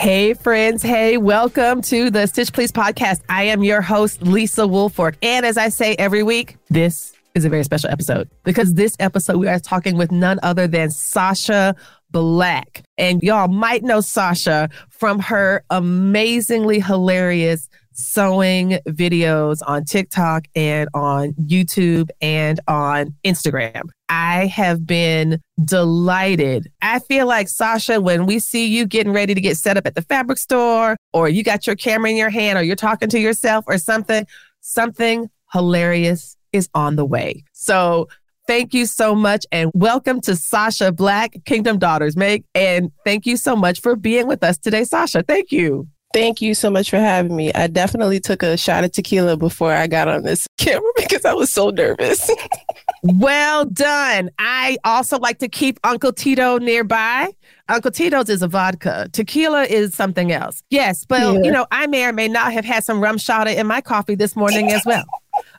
Hey, friends. Hey, welcome to the Stitch Please podcast. I am your host, Lisa Woolfork. And as I say every week, this is a very special episode because this episode we are talking with none other than Sasha Black. And y'all might know Sasha from her amazingly hilarious sewing videos on TikTok and on YouTube and on Instagram. I have been delighted. I feel like, Sasha, when we see you getting ready to get set up at the fabric store, or you got your camera in your hand, or you're talking to yourself or something, something hilarious is on the way. So thank you so much and welcome to Sasha Black, Kingdom Daughters Make. And thank you so much for being with us today, Sasha. Thank you. Thank you so much for having me. I definitely took a shot of tequila before I got on this camera because I was so nervous. well done. I also like to keep Uncle Tito nearby. Uncle Tito's is a vodka. Tequila is something else. Yes, but yeah. you know, I may or may not have had some RumChata in my coffee this morning as well.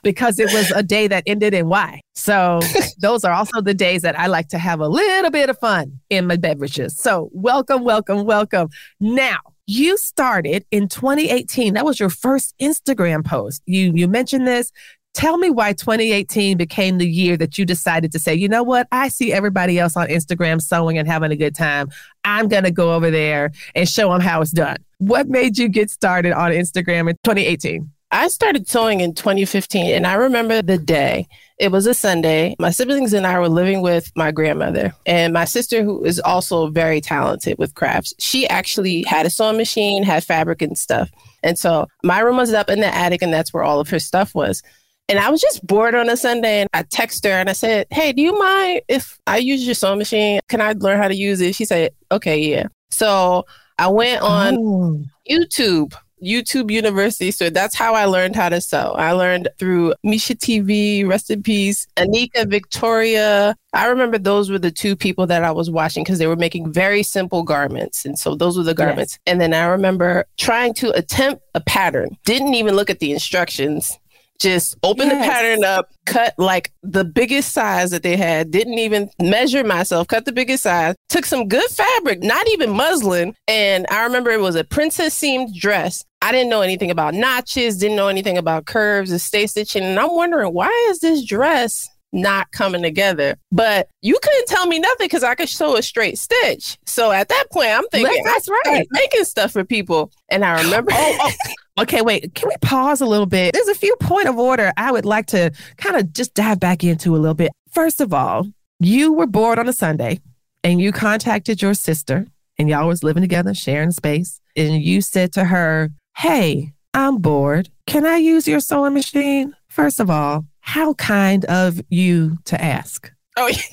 because it was a day that ended in Y. So those are also the days that I like to have a little bit of fun in my beverages. So welcome, welcome, welcome. Now, you started in 2018. That was your first Instagram post. You you mentioned this. Tell me why 2018 became the year that you decided to say, you know what? I see everybody else on Instagram sewing and having a good time. I'm going to go over there and show them how it's done. What made you get started on Instagram in 2018? I started sewing in 2015, and I remember the day. It was a Sunday. My siblings and I were living with my grandmother, and my sister, who is also very talented with crafts, she actually had a sewing machine, had fabric and stuff. And so my room was up in the attic, and that's where all of her stuff was. And I was just bored on a Sunday, and I texted her and I said, Hey, do you mind if I use your sewing machine? Can I learn how to use it? She said, Okay, yeah. So I went on oh. YouTube YouTube University. So that's how I learned how to sew. I learned through Misha TV, rest in peace, Annika Victoria. I remember those were the two people that I was watching because they were making very simple garments. And so those were the garments. Yes. And then I remember trying to attempt a pattern, didn't even look at the instructions just open yes. the pattern up, cut like the biggest size that they had, didn't even measure myself, cut the biggest size, took some good fabric, not even muslin. And I remember it was a princess seamed dress. I didn't know anything about notches, didn't know anything about curves and stay stitching. And I'm wondering, why is this dress not coming together. But you couldn't tell me nothing because I could show a straight stitch. So at that point, I'm thinking, that's right, making stuff for people. And I remember. oh, oh. Okay, wait. Can we pause a little bit? There's a few point of order I would like to kind of just dive back into a little bit. First of all, you were bored on a Sunday and you contacted your sister and y'all was living together, sharing space. And you said to her, Hey, I'm bored. Can I use your sewing machine? First of all, how kind of you to ask. Oh, yeah.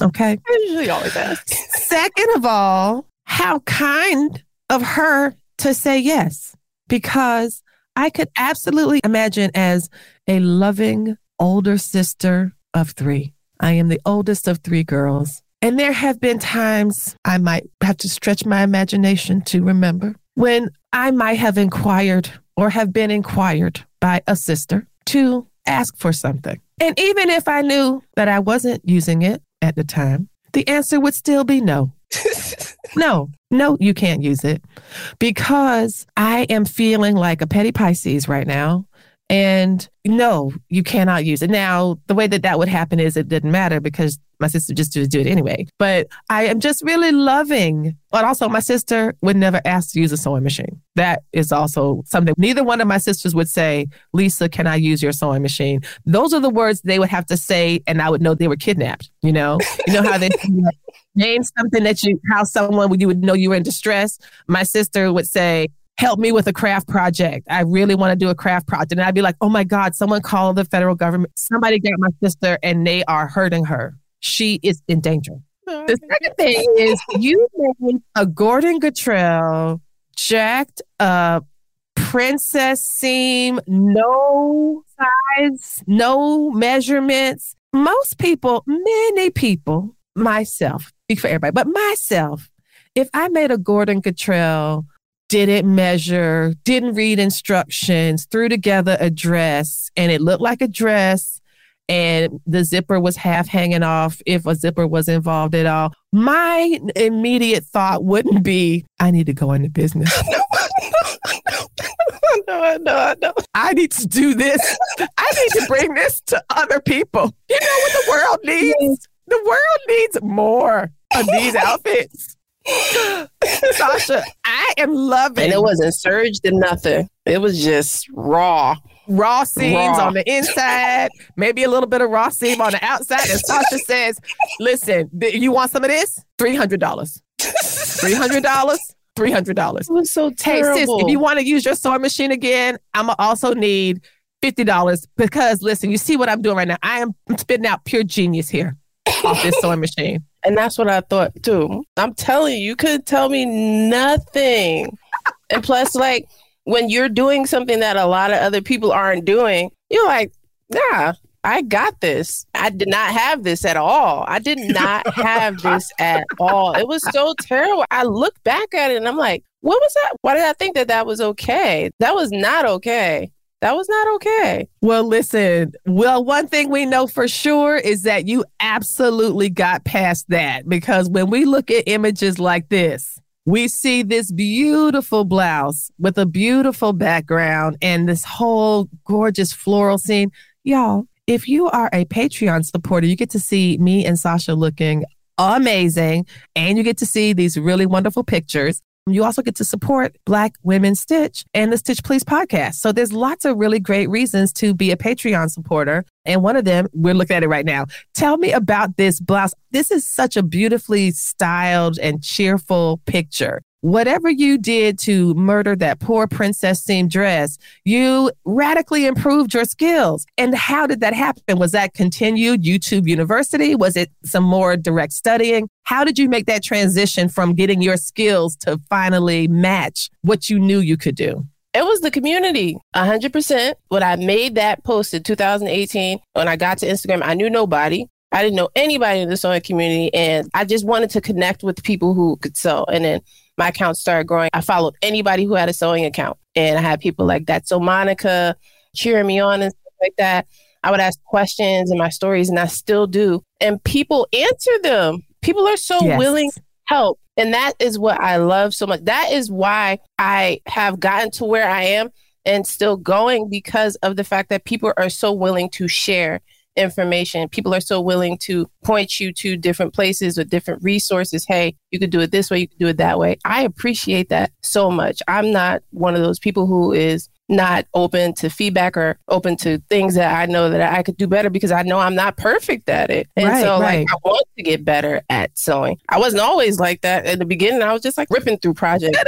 Okay. I usually always ask. Second of all, how kind of her to say yes because I could absolutely imagine as a loving older sister of three. I am the oldest of three girls. And there have been times I might have to stretch my imagination to remember when I might have inquired or have been inquired by a sister to ask for something. And even if I knew that I wasn't using it at the time, the answer would still be no. no, no, you can't use it because I am feeling like a petty Pisces right now. And no, you cannot use it. Now, the way that that would happen is it didn't matter because my sister just to do it anyway. But I am just really loving. But also, my sister would never ask to use a sewing machine. That is also something neither one of my sisters would say, Lisa, can I use your sewing machine? Those are the words they would have to say, and I would know they were kidnapped. You know, you know how they name something that you, how someone you would know you were in distress. My sister would say, help me with a craft project. I really want to do a craft project. And I'd be like, oh my God, someone called the federal government. Somebody got my sister and they are hurting her she is in danger. Oh, the second thing is you made a Gordon Gartrelle jacked up princess seam, no size, no measurements. Most people, many people, myself, speak for everybody, but myself, if I made a Gordon Gartrelle, didn't measure, didn't read instructions, threw together a dress, and it looked like a dress, and the zipper was half hanging off if a zipper was involved at all, my immediate thought wouldn't be, I need to go into business. no, no, no. I need to do this. I need to bring this to other people. You know what the world needs? The world needs more of these outfits. Sasha, I am loving. It. And it wasn't serged and nothing. It was just raw. Raw seams raw. on the inside, maybe a little bit of raw seam on the outside. And Sasha says, listen, you want some of this? $300. $300. Three hundred dollars. It was so terrible. Hey sis, if you want to use your sewing machine again, I'm gonna also need fifty dollars because listen, you see what I'm doing right now. I am spitting out pure genius here off this sewing machine. And that's what I thought too. I'm telling you, you couldn't tell me nothing. and plus, like when you're doing something that a lot of other people aren't doing, you're like, nah, I got this. I did not have this at all. I did not have this at all. It was so terrible. I look back at it and I'm like, what was that? Why did I think that that was okay? That was not okay. That was not okay. Well, listen, well, one thing we know for sure is that you absolutely got past that because when we look at images like this, we see this beautiful blouse with a beautiful background and this whole gorgeous floral scene. Y'all, if you are a Patreon supporter, you get to see me and Sasha looking amazing, and you get to see these really wonderful pictures. You also get to support Black Women Stitch and the Stitch Please podcast. So there's lots of really great reasons to be a Patreon supporter. And one of them, we're looking at it right now. Tell me about this blouse. This is such a beautifully styled and cheerful picture whatever you did to murder that poor princess seam dress, you radically improved your skills. And how did that happen? Was that continued YouTube University? Was it some more direct studying? How did you make that transition from getting your skills to finally match what you knew you could do? It was the community, 100%. When I made that post in 2018, when I got to Instagram, I knew nobody. I didn't know anybody in the sewing community, and I just wanted to connect with people who could sew. And then my account started growing. I followed anybody who had a sewing account, and I had people like that. So Monica cheering me on and stuff like that. I would ask questions in my stories, and I still do. And people answer them. People are so yes. willing to help. And that is what I love so much. That is why I have gotten to where I am and still going because of the fact that people are so willing to share information. People are so willing to point you to different places or different resources. Hey, you could do it this way, you could do it that way. I appreciate that so much. I'm not one of those people who is not open to feedback or open to things that I know that I could do better because I know I'm not perfect at it. And right, so right. like I want to get better at sewing. I wasn't always like that in the beginning. I was just like ripping through projects,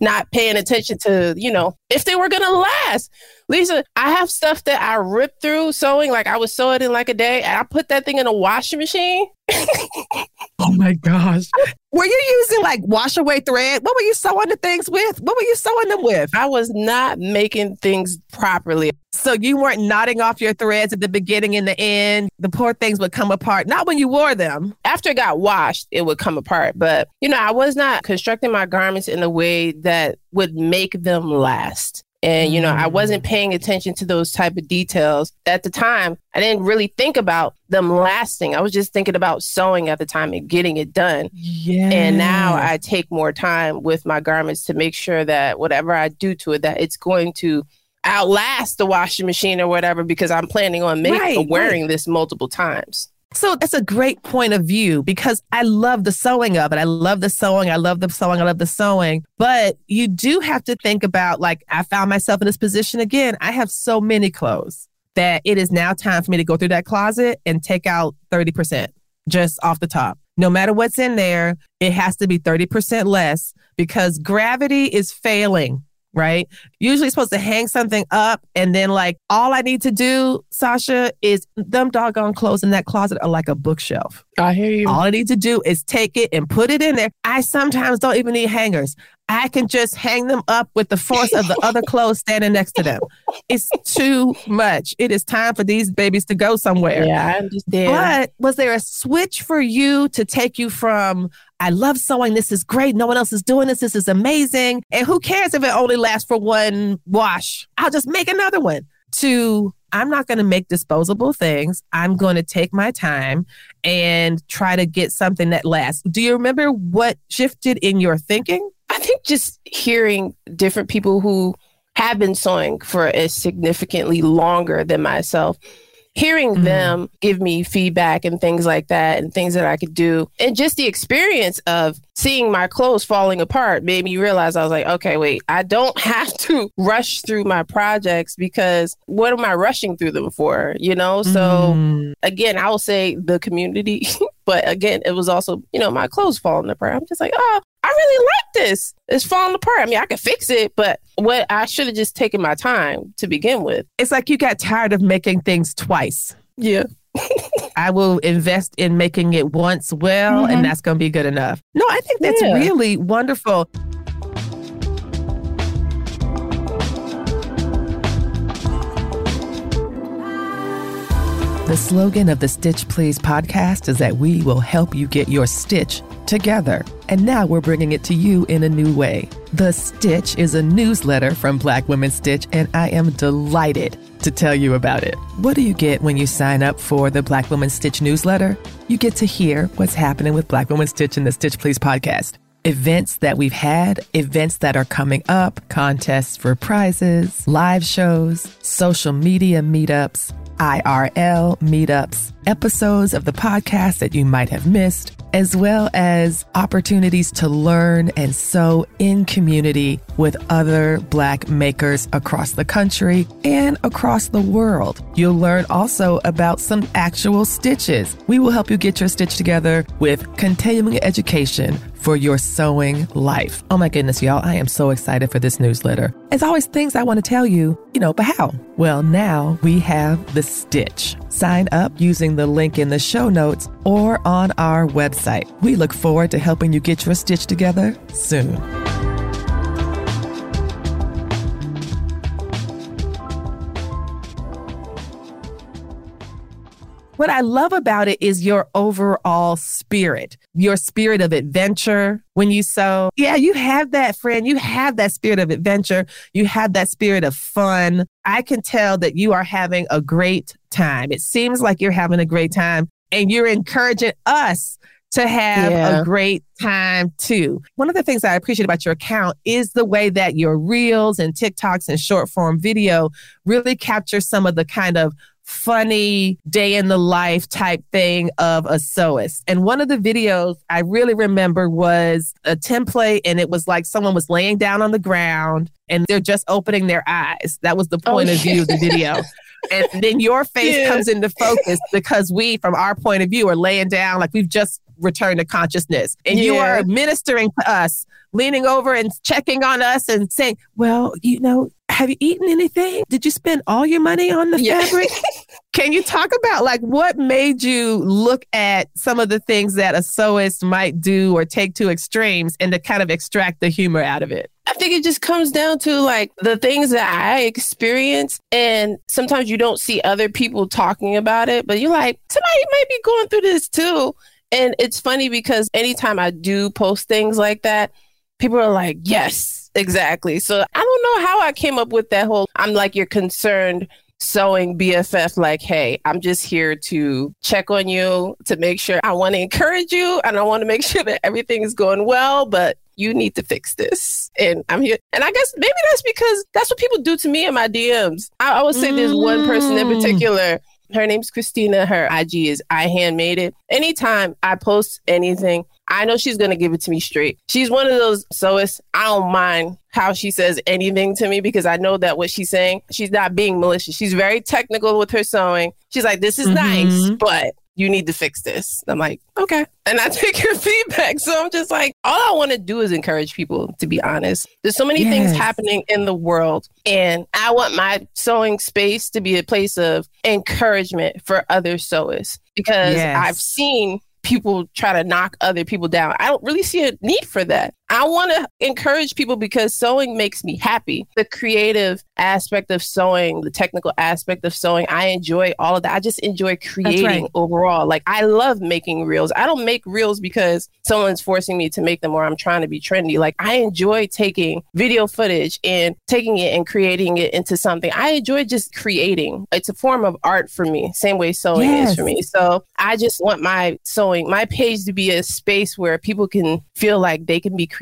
not paying attention to, you know, if they were gonna last. Lisa, I have stuff that I ripped through sewing, like I would sew it in like a day, and I put that thing in a washing machine. oh my gosh. Were you using like wash away thread? What were you sewing the things with? What were you sewing them with? I was not making things properly. So you weren't knotting off your threads at the beginning and the end. The poor things would come apart. Not when you wore them. After it got washed, it would come apart. But, you know, I was not constructing my garments in a way that would make them last and you know i wasn't mm. paying attention to those type of details. At the time i didn't really think about them lasting. I was just thinking about sewing at the time and getting it done. Yeah and now i take more time with my garments to make sure that whatever i do to it that it's going to outlast the washing machine or whatever because i'm planning on making right, wearing right. this multiple times so that's a great point of view because I love the sewing of it. I love the sewing. I love the sewing. I love the sewing. But you do have to think about like, I found myself in this position again. I have so many clothes that it is now time for me to go through that closet and take out 30% just off the top. No matter what's in there, it has to be 30% less because gravity is failing right? Usually supposed to hang something up and then like all I need to do, Sasha, is them doggone clothes in that closet are like a bookshelf. I hear you. All I need to do is take it and put it in there. I sometimes don't even need hangers. I can just hang them up with the force of the other clothes standing next to them. It's too much. It is time for these babies to go somewhere. Yeah, I understand. But was there a switch for you to take you from, I love sewing, this is great, no one else is doing this, this is amazing, and who cares if it only lasts for one wash? I'll just make another one, to I'm not going to make disposable things. I'm going to take my time and try to get something that lasts. Do you remember what shifted in your thinking? I think just hearing different people who have been sewing for a significantly longer than myself hearing mm-hmm. them give me feedback and things like that and things that I could do and just the experience of seeing my clothes falling apart made me realize I was like, okay, wait, I don't have to rush through my projects because what am I rushing through them for? You know? So mm. again, I will say the community, but again, it was also, you know, my clothes falling apart. I'm just like, oh, I really like this. It's falling apart. I mean, I could fix it, but what I should have just taken my time to begin with. It's like you got tired of making things twice. Yeah. I will invest in making it once well, mm-hmm. and that's going to be good enough. No, I think that's yeah. really wonderful. The slogan of the Stitch Please podcast is that we will help you get your stitch together. And now we're bringing it to you in a new way. The Stitch is a newsletter from Black Women Stitch, and I am delighted to tell you about it. What do you get when you sign up for the Black Women Stitch newsletter? You get to hear what's happening with Black Women Stitch in the Stitch Please podcast events that we've had, events that are coming up, contests for prizes, live shows, social media meetups, IRL meetups, episodes of the podcast that you might have missed, as well as opportunities to learn and sew in community with other Black makers across the country and across the world. You'll learn also about some actual stitches. We will help you get your stitch together with continuing education for your sewing life. Oh my goodness, y'all, I am so excited for this newsletter. As always, things I want to tell you, you know, but how? Well, now we have the stitch. Sign up using the link in the show notes or on our website. We look forward to helping you get your stitch together soon. What I love about it is your overall spirit, your spirit of adventure when you sew. Yeah, you have that, friend. You have that spirit of adventure. You have that spirit of fun. I can tell that you are having a great time. It seems like you're having a great time and you're encouraging us to have yeah. a great time too. One of the things I appreciate about your account is the way that your reels and TikToks and short form video really capture some of the kind of funny day in the life type thing of a sewist. And one of the videos I really remember was a template and it was like someone was laying down on the ground and they're just opening their eyes. That was the oh, point oh, of view of the video. and then your face yeah. comes into focus because we, from our point of view, are laying down like we've just returned to consciousness. And yeah. you are ministering to us, leaning over and checking on us and saying, Well, you know, have you eaten anything? Did you spend all your money on the yeah. fabric? Can you talk about like what made you look at some of the things that a sewist might do or take to extremes and to kind of extract the humor out of it? I think it just comes down to like the things that I experience. And sometimes you don't see other people talking about it, but you're like, somebody might be going through this too. And it's funny because anytime I do post things like that, people are like, yes, exactly. So I don't know how I came up with that whole I'm like you're concerned sewing BFF like, hey, I'm just here to check on you to make sure I want to encourage you and I want to make sure that everything is going well, but you need to fix this. And I'm here. And I guess maybe that's because that's what people do to me in my DMs. I, I would say mm. there's one person in mm. particular. Her name's Christina. Her IG is I handmade it. Anytime I post anything, I know she's going to give it to me straight. She's one of those sewists. I don't mind how she says anything to me because I know that what she's saying, she's not being malicious. She's very technical with her sewing. She's like, this is mm-hmm. nice, but you need to fix this. I'm like, okay. And I take your feedback. So I'm just like, all I want to do is encourage people, to be honest. There's so many yes. things happening in the world. And I want my sewing space to be a place of encouragement for other sewists because yes. I've seen people try to knock other people down. I don't really see a need for that. I want to encourage people because sewing makes me happy. The creative aspect of sewing, the technical aspect of sewing, I enjoy all of that. I just enjoy creating right. overall. Like I love making reels. I don't make reels because someone's forcing me to make them or I'm trying to be trendy. Like I enjoy taking video footage and taking it and creating it into something. I enjoy just creating. It's a form of art for me, same way sewing yes. is for me. So I just want my sewing, my page to be a space where people can feel like they can be creative.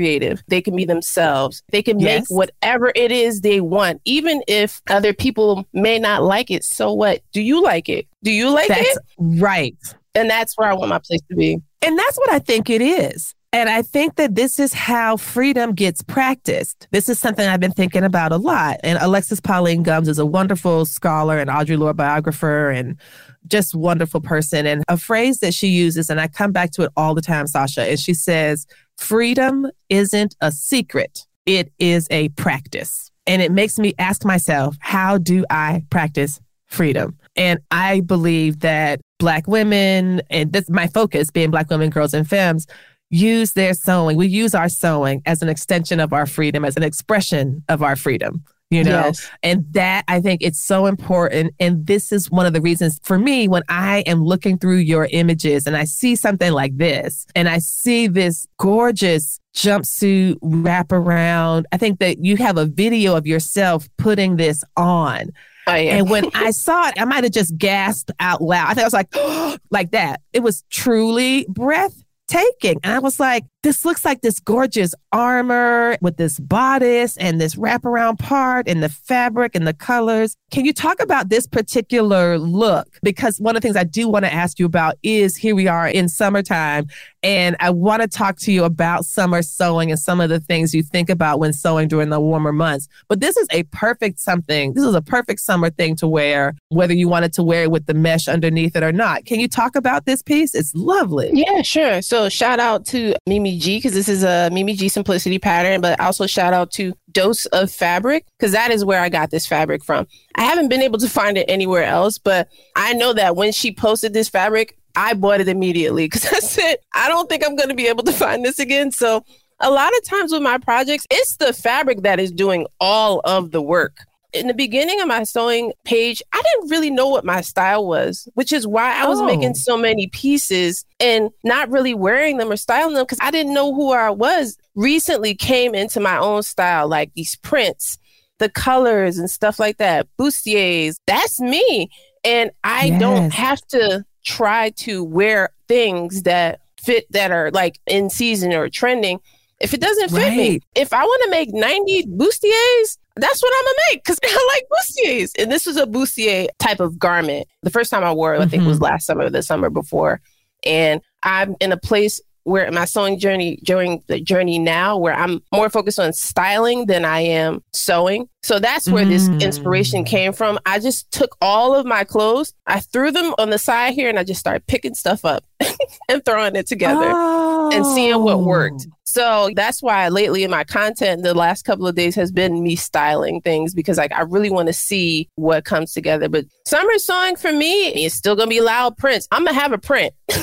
They can be themselves. They can yes. make whatever it is they want, even if other people may not like it. So what? Do you like it? Do you like that's it? Right. And that's where I want my place to be. And that's what I think it is. And I think that this is how freedom gets practiced. This is something I've been thinking about a lot. And Alexis Pauline Gumbs is a wonderful scholar and Audre Lorde biographer and just wonderful person. And a phrase that she uses, and I come back to it all the time, Sasha, is she says, freedom isn't a secret, it is a practice. And it makes me ask myself, how do I practice freedom? And I believe that Black women, and this my focus being Black women, girls, and femmes, use their sewing. We use our sewing as an extension of our freedom, as an expression of our freedom you know yes. and that i think it's so important and this is one of the reasons for me when i am looking through your images and i see something like this and i see this gorgeous jumpsuit wrap around i think that you have a video of yourself putting this on Oh. And when I saw it, I might have just gasped out loud. I think I was like, like that. It was truly breathtaking. And I was like, this looks like this gorgeous armor with this bodice and this wraparound part and the fabric and the colors. Can you talk about this particular look? Because one of the things I do want to ask you about is here we are in summertime, and I want to talk to you about summer sewing and some of the things you think about when sewing during the warmer months. But this is a perfect something. This is a perfect summer thing to wear, whether you wanted to wear it with the mesh underneath it or not. Can you talk about this piece? It's lovely. Yeah, sure. So shout out to Mimi G because this is a Mimi G simplicity pattern, but also shout out to Dose of Fabric because that is where I got this fabric from. I haven't been able to find it anywhere else, but I know that when she posted this fabric, I bought it immediately because I said, I don't think I'm going to be able to find this again. So a lot of times with my projects, it's the fabric that is doing all of the work in the beginning of my sewing page, I didn't really know what my style was, which is why I was oh. making so many pieces and not really wearing them or styling them because I didn't know who I was. Recently came into my own style, like these prints, the colors and stuff like that, bustiers. That's me. And I yes. don't have to try to wear things that fit that are like in season or trending if it doesn't fit right. me. If I want to make 90 bustiers, that's what I'm gonna make because I like bustiers. And this was a bustier type of garment. The first time I wore it, I think, mm-hmm. was last summer, or the summer before. And I'm in a place where my sewing journey during the journey now where I'm more focused on styling than I am sewing. So that's where mm. this inspiration came from. I just took all of my clothes, I threw them on the side here and I just started picking stuff up and throwing it together oh. and seeing what worked. Oh. So that's why lately in my content, the last couple of days has been me styling things because like I really want to see what comes together. But summer sewing for me is still gonna be loud prints. I'm gonna have a print.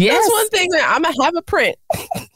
yes. That's one thing that I'm gonna have a print.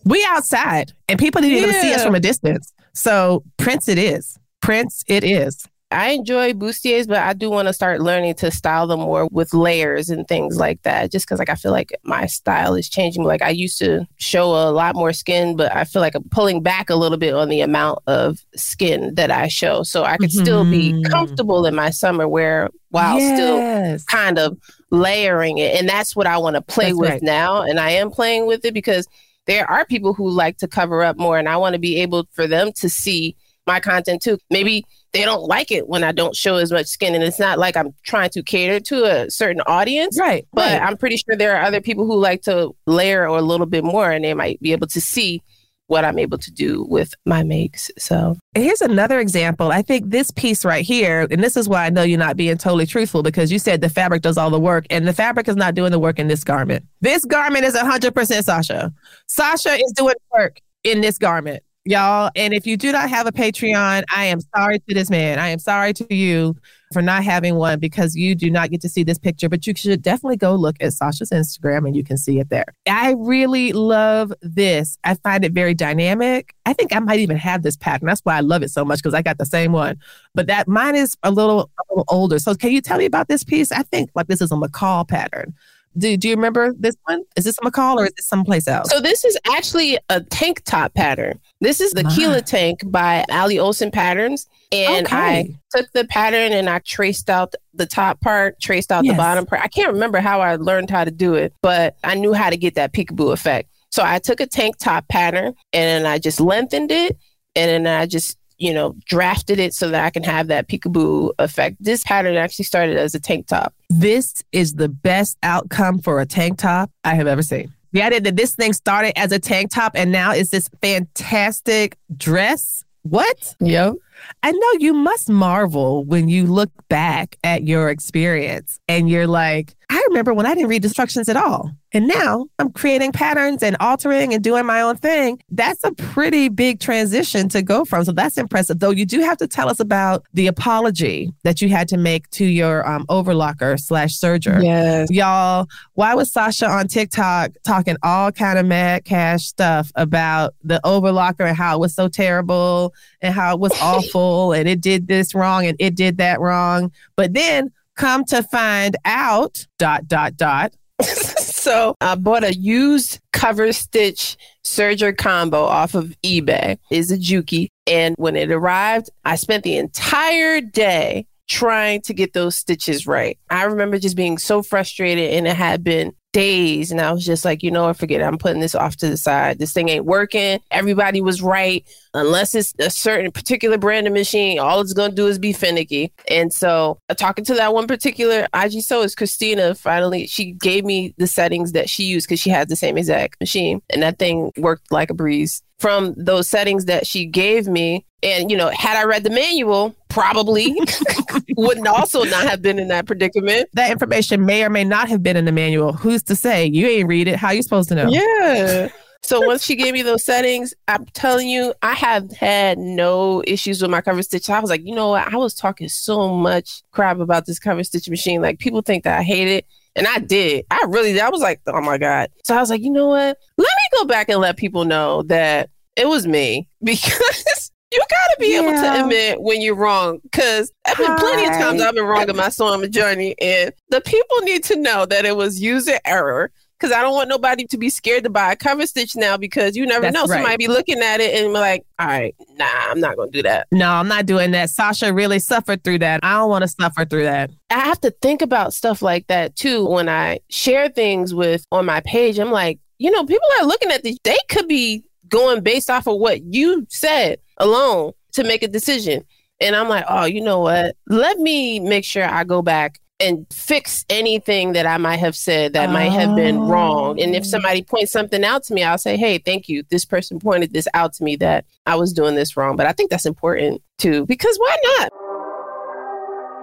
we outside and people need yeah. to see us from a distance. So prints it is. Prints it is. I enjoy bustiers, but I do want to start learning to style them more with layers and things like that. Just because, like, I feel like my style is changing. Like, I used to show a lot more skin, but I feel like I'm pulling back a little bit on the amount of skin that I show, so I could mm-hmm. still be mm-hmm. comfortable in my summer wear while yes. still kind of layering it. And that's what I want to play that's with right. now. And I am playing with it because there are people who like to cover up more, and I want to be able for them to see my content too. Maybe they don't like it when I don't show as much skin. And it's not like I'm trying to cater to a certain audience. Right. But right. I'm pretty sure there are other people who like to layer or a little bit more and they might be able to see what I'm able to do with my makes. So here's another example. I think this piece right here, and this is why I know you're not being totally truthful because you said the fabric does all the work and the fabric is not doing the work in this garment. This garment is 100% Sasha. Sasha is doing work in this garment y'all. And if you do not have a Patreon, I am sorry to this man. I am sorry to you for not having one because you do not get to see this picture, but you should definitely go look at Sasha's Instagram and you can see it there. I really love this. I find it very dynamic. I think I might even have this pattern. That's why I love it so much because I got the same one. But that mine is a little, a little older. So can you tell me about this piece? I think like this is a McCall pattern. Do, do you remember this one? Is this a McCall or is it someplace else? So this is actually a tank top pattern. This is the My. Keela tank by Ali Olsen Patterns. And okay. I took the pattern and I traced out the top part, traced out yes. the bottom part. I can't remember how I learned how to do it, but I knew how to get that peekaboo effect. So I took a tank top pattern and then I just lengthened it and then I just you know, drafted it so that I can have that peekaboo effect. This pattern actually started as a tank top. This is the best outcome for a tank top I have ever seen. The idea that this thing started as a tank top and now is this fantastic dress. What? Yep. I know you must marvel when you look back at your experience and you're like, I remember when I didn't read instructions at all. And now I'm creating patterns and altering and doing my own thing. That's a pretty big transition to go from. So that's impressive. Though you do have to tell us about the apology that you had to make to your um, overlocker slash serger. Yes. Y'all, why was Sasha on TikTok talking all kind of mad cash stuff about the overlocker and how it was so terrible and how it was awful and it did this wrong and it did that wrong. But then come to find out, dot, dot, dot. so I bought a used cover stitch serger combo off of eBay. Is a Juki. And when it arrived, I spent the entire day trying to get those stitches right. I remember just being so frustrated and it had been days and I was just like, you know I forget it. I'm putting this off to the side. This thing ain't working. Everybody was right. Unless it's a certain particular brand of machine, all it's gonna do is be finicky. And so uh, talking to that one particular IG so is Christina finally she gave me the settings that she used because she had the same exact machine. And that thing worked like a breeze. From those settings that she gave me, and you know, had I read the manual, probably wouldn't also not have been in that predicament. That information may or may not have been in the manual. Who's to say? You ain't read it. How you supposed to know? Yeah. So once she gave me those settings, I'm telling you, I have had no issues with my cover stitch. I was like, you know what? I was talking so much crap about this cover stitch machine. Like people think that I hate it. And I did. I really did. I was like, oh my God. So I was like, you know what? Let me go back and let people know that it was me because you gotta be yeah. able to admit when you're wrong. Cause I've been plenty of times I've been wrong in my sewing journey, and the people need to know that it was user error. Cause I don't want nobody to be scared to buy a cover stitch now because you never That's know. Right. Somebody be looking at it and be like, all right, nah, I'm not gonna do that. No, I'm not doing that. Sasha really suffered through that. I don't want to suffer through that. I have to think about stuff like that too when I share things with on my page. I'm like, you know, people are looking at this, they could be going based off of what you said alone to make a decision. And I'm like, oh, you know what? Let me make sure I go back and fix anything that I might have said that oh. might have been wrong. And if oh. somebody points something out to me, I'll say, hey, thank you. This person pointed this out to me that I was doing this wrong. But I think that's important too, because why not?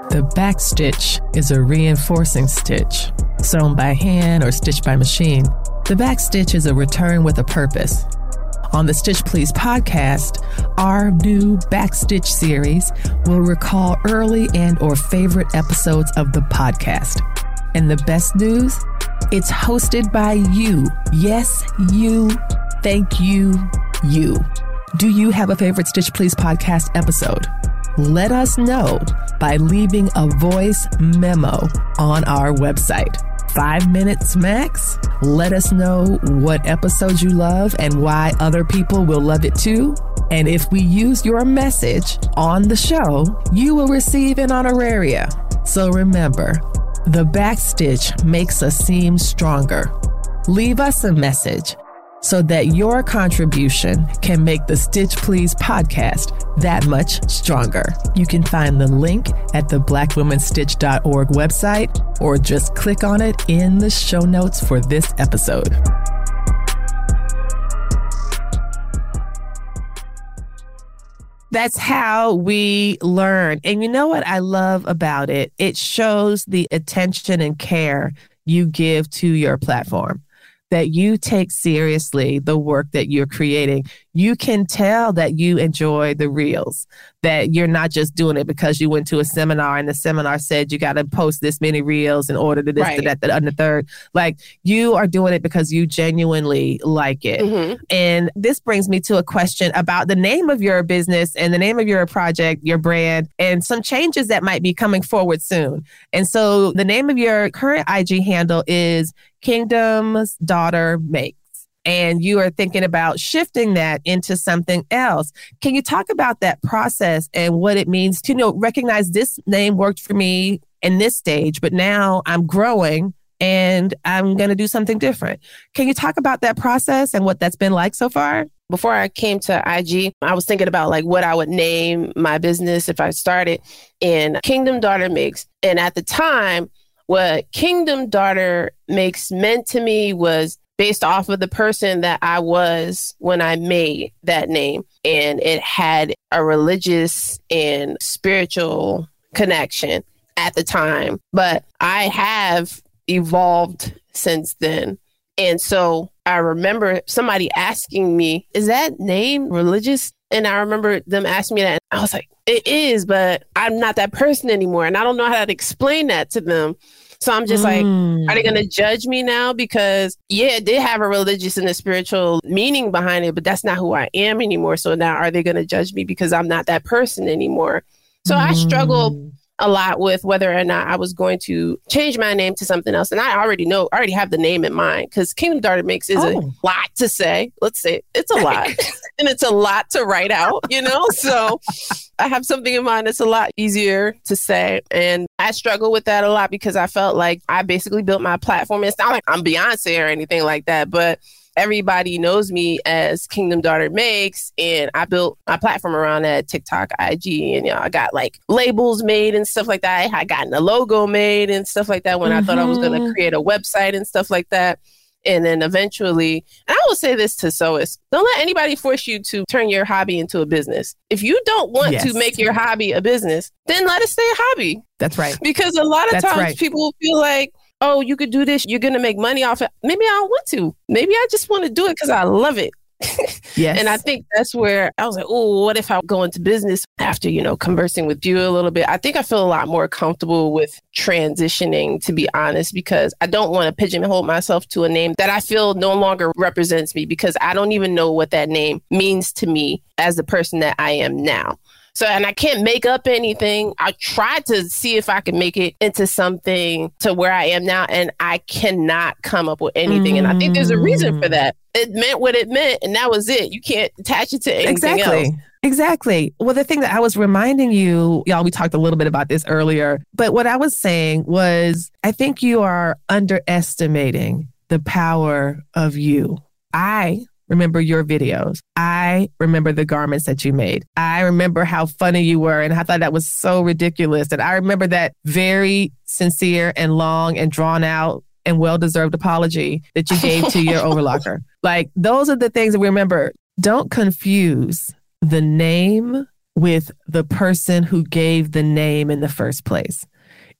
The back stitch is a reinforcing stitch, sewn by hand or stitched by machine. The back stitch is a return with a purpose on the Stitch Please podcast, our new Backstitch series will recall early and or favorite episodes of the podcast. And the best news, it's hosted by you. Yes, you. Thank you, you. Do you have a favorite Stitch Please podcast episode? Let us know by leaving a voice memo on our website five minutes max. Let us know what episodes you love and why other people will love it too. And if we use your message on the show, you will receive an honoraria. So remember, the backstitch makes us seem stronger. Leave us a message so that your contribution can make the Stitch Please podcast that much stronger. You can find the link at the blackwomenstitch.org website or just click on it in the show notes for this episode. That's how we learn. And you know what I love about it? It shows the attention and care you give to your platform that you take seriously the work that you're creating. You can tell that you enjoy the reels, that you're not just doing it because you went to a seminar and the seminar said you got to post this many reels in order to this, right. to that, and the third. Like you are doing it because you genuinely like it. Mm-hmm. And this brings me to a question about the name of your business and the name of your project, your brand, and some changes that might be coming forward soon. And so the name of your current IG handle is Kingdom's Daughter Make and you are thinking about shifting that into something else. Can you talk about that process and what it means to you know recognize this name worked for me in this stage, but now I'm growing and I'm going to do something different. Can you talk about that process and what that's been like so far? Before I came to IG, I was thinking about like what I would name my business if I started in Kingdom Daughter Makes. And at the time, what Kingdom Daughter Makes meant to me was based off of the person that I was when I made that name. And it had a religious and spiritual connection at the time. But I have evolved since then. And so I remember somebody asking me, Is that name religious? And I remember them asking me that. I was like, It is, but I'm not that person anymore. And I don't know how to explain that to them. So I'm just mm. like, are they going to judge me now? Because yeah, it did have a religious and a spiritual meaning behind it, but that's not who I am anymore. So now are they going to judge me because I'm not that person anymore? So mm. I struggle a lot with whether or not I was going to change my name to something else. And I already know, I already have the name in mind because Kingdom Daughter Makes is oh. a lot to say. Let's say it's a lot. and it's a lot to write out, you know? So I have something in mind that's a lot easier to say. And I struggle with that a lot because I felt like I basically built my platform. It's not like I'm Beyonce or anything like that, but everybody knows me as Kingdom Daughter Makes, and I built my platform around that TikTok, IG, and you know, I got like labels made and stuff like that. I got a logo made and stuff like that when mm-hmm. I thought I was going to mm-hmm. create a website and stuff like that. And then eventually, and I will say this to sewists don't let anybody force you to turn your hobby into a business. If you don't want yes. to make your hobby a business, then let it stay a hobby. That's right. Because a lot of That's times right. people feel like, oh, you could do this, you're going to make money off it. Maybe I don't want to. Maybe I just want to do it because I love it. yes. And I think that's where I was like, oh, what if I go into business after, you know, conversing with you a little bit? I think I feel a lot more comfortable with transitioning, to be honest, because I don't want to pigeonhole myself to a name that I feel no longer represents me because I don't even know what that name means to me as the person that I am now. So, and I can't make up anything. I tried to see if I could make it into something to where I am now, and I cannot come up with anything. Mm. And I think there's a reason for that. It meant what it meant, and that was it. You can't attach it to anything exactly. else. Exactly. Well, the thing that I was reminding you, y'all, we talked a little bit about this earlier, but what I was saying was I think you are underestimating the power of you. I remember your videos. I remember the garments that you made. I remember how funny you were and I thought that was so ridiculous. And I remember that very sincere and long and drawn out and well deserved apology that you gave to your overlocker. Like those are the things that we remember. Don't confuse the name with the person who gave the name in the first place.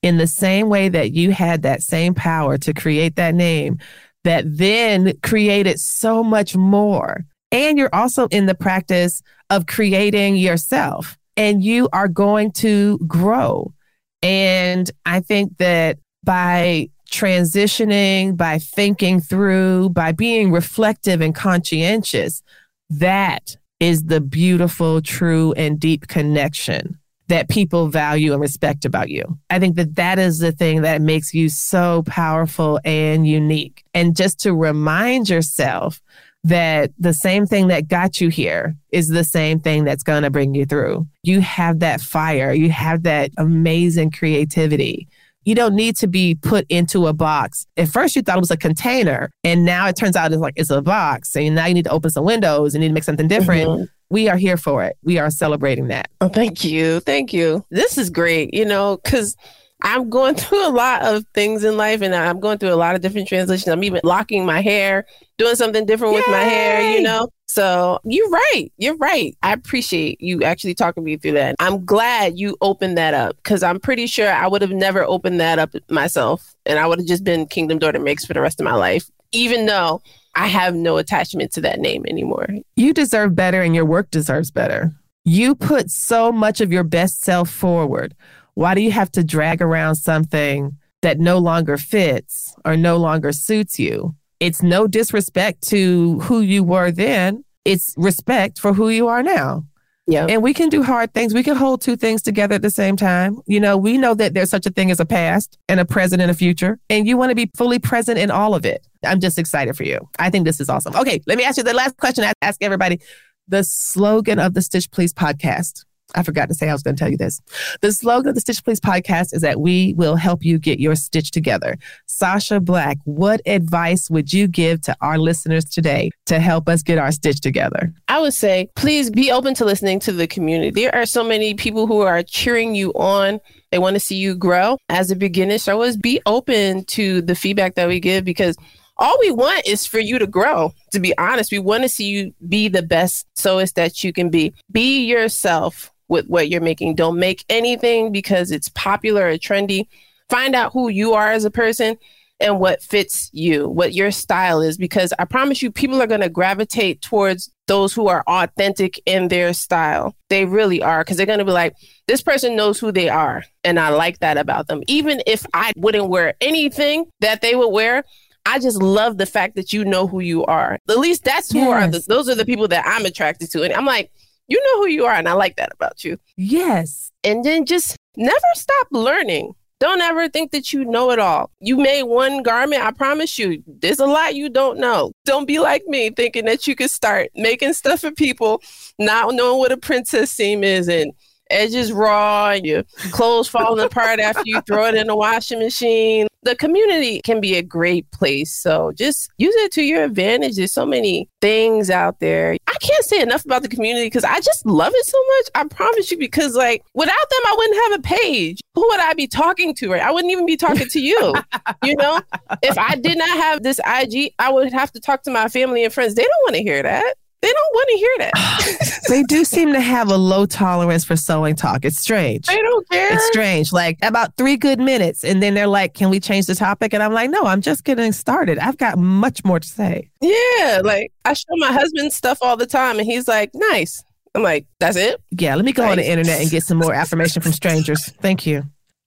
In the same way that you had that same power to create that name, that then created so much more. And you're also in the practice of creating yourself, and you are going to grow. And I think that by transitioning, by thinking through, by being reflective and conscientious, that is the beautiful, true, and deep connection that people value and respect about you. I think that that is the thing that makes you so powerful and unique. And just to remind yourself that the same thing that got you here is the same thing that's going to bring you through. You have that fire, you have that amazing creativity. You don't need to be put into a box. At first, you thought it was a container, and now it turns out it's like it's a box. And now you need to open some windows and need to make something different. Mm-hmm we are here for it. We are celebrating that. Oh, thank you. Thank you. This is great, you know, because I'm going through a lot of things in life and I'm going through a lot of different transitions. I'm even locking my hair, doing something different Yay! with my hair, you know? So you're right. You're right. I appreciate you actually talking me through that. I'm glad you opened that up because I'm pretty sure I would have never opened that up myself and I would have just been Kingdom Daughter Makes for the rest of my life, even though I have no attachment to that name anymore. You deserve better and your work deserves better. You put so much of your best self forward. Why do you have to drag around something that no longer fits or no longer suits you? It's no disrespect to who you were then. It's respect for who you are now. Yeah. And we can do hard things. We can hold two things together at the same time. You know, we know that there's such a thing as a past and a present and a future, and you want to be fully present in all of it. I'm just excited for you. I think this is awesome. Okay, let me ask you the last question I ask everybody. The slogan of the Stitch Please podcast. I forgot to say I was going to tell you this. The slogan of the Stitch Please podcast is that we will help you get your stitch together. Sasha Black, what advice would you give to our listeners today to help us get our stitch together? I would say, please be open to listening to the community. There are so many people who are cheering you on. They want to see you grow. As a beginner, so always be open to the feedback that we give because all we want is for you to grow. To be honest, we want to see you be the best sewist that you can be. Be yourself with what you're making. Don't make anything because it's popular or trendy. Find out who you are as a person and what fits you, what your style is, because I promise you, people are going to gravitate towards those who are authentic in their style. They really are, because they're going to be like, this person knows who they are. And I like that about them. Even if I wouldn't wear anything that they would wear, I just love the fact that you know who you are. At least that's who yes. are the, those are the people that I'm attracted to. And I'm like, you know who you are. And I like that about you. Yes. And then just never stop learning. Don't ever think that you know it all. You made one garment. I promise you, there's a lot you don't know. Don't be like me thinking that you could start making stuff for people, not knowing what a princess seam is and edges raw and your clothes falling apart after you throw it in the washing machine. The community can be a great place. So just use it to your advantage. There's so many things out there. I can't say enough about the community because I just love it so much. I promise you, because like without them, I wouldn't have a page. Who would I be talking to? Right? I wouldn't even be talking to you. you know, if I did not have this IG, I would have to talk to my family and friends. They don't want to hear that they don't want to hear that. they do seem to have a low tolerance for sewing talk. It's strange. They don't care. It's strange. Like about three good minutes. And then they're like, can we change the topic? And I'm like, no, I'm just getting started. I've got much more to say. Yeah. Like I show my husband stuff all the time and he's like, nice. I'm like, that's it? Yeah. Let me go nice. on the internet and get some more affirmation from strangers. Thank you.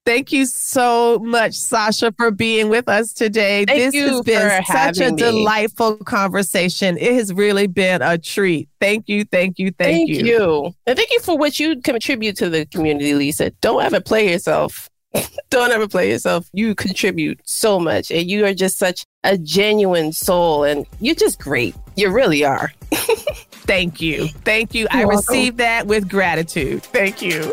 Thank you so much, Sasha, for being with us today. Thank this has been such a me. delightful conversation. It has really been a treat. Thank you, thank you, thank, you. thank you. you. And thank you for what you contribute to the community, Lisa. Don't ever play yourself. Don't ever play yourself. You contribute so much, and you are just such a genuine soul, and you're just great. You really are. thank you. Thank you. You're I welcome. receive that with gratitude. Thank you.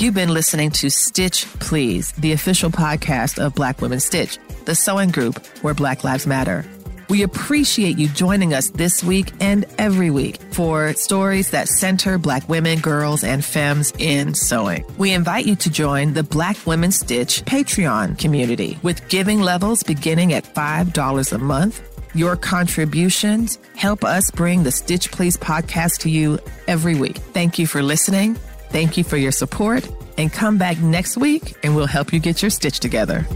You've been listening to Stitch Please, the official podcast of Black Women Stitch, the sewing group where Black Lives Matter. We appreciate you joining us this week and every week for stories that center Black women, girls, and femmes in sewing. We invite you to join the Black Women Stitch Patreon community with giving levels beginning at $5 a month. Your contributions help us bring the Stitch Please podcast to you every week. Thank you for listening Thank you for your support and come back next week and we'll help you get your stitch together.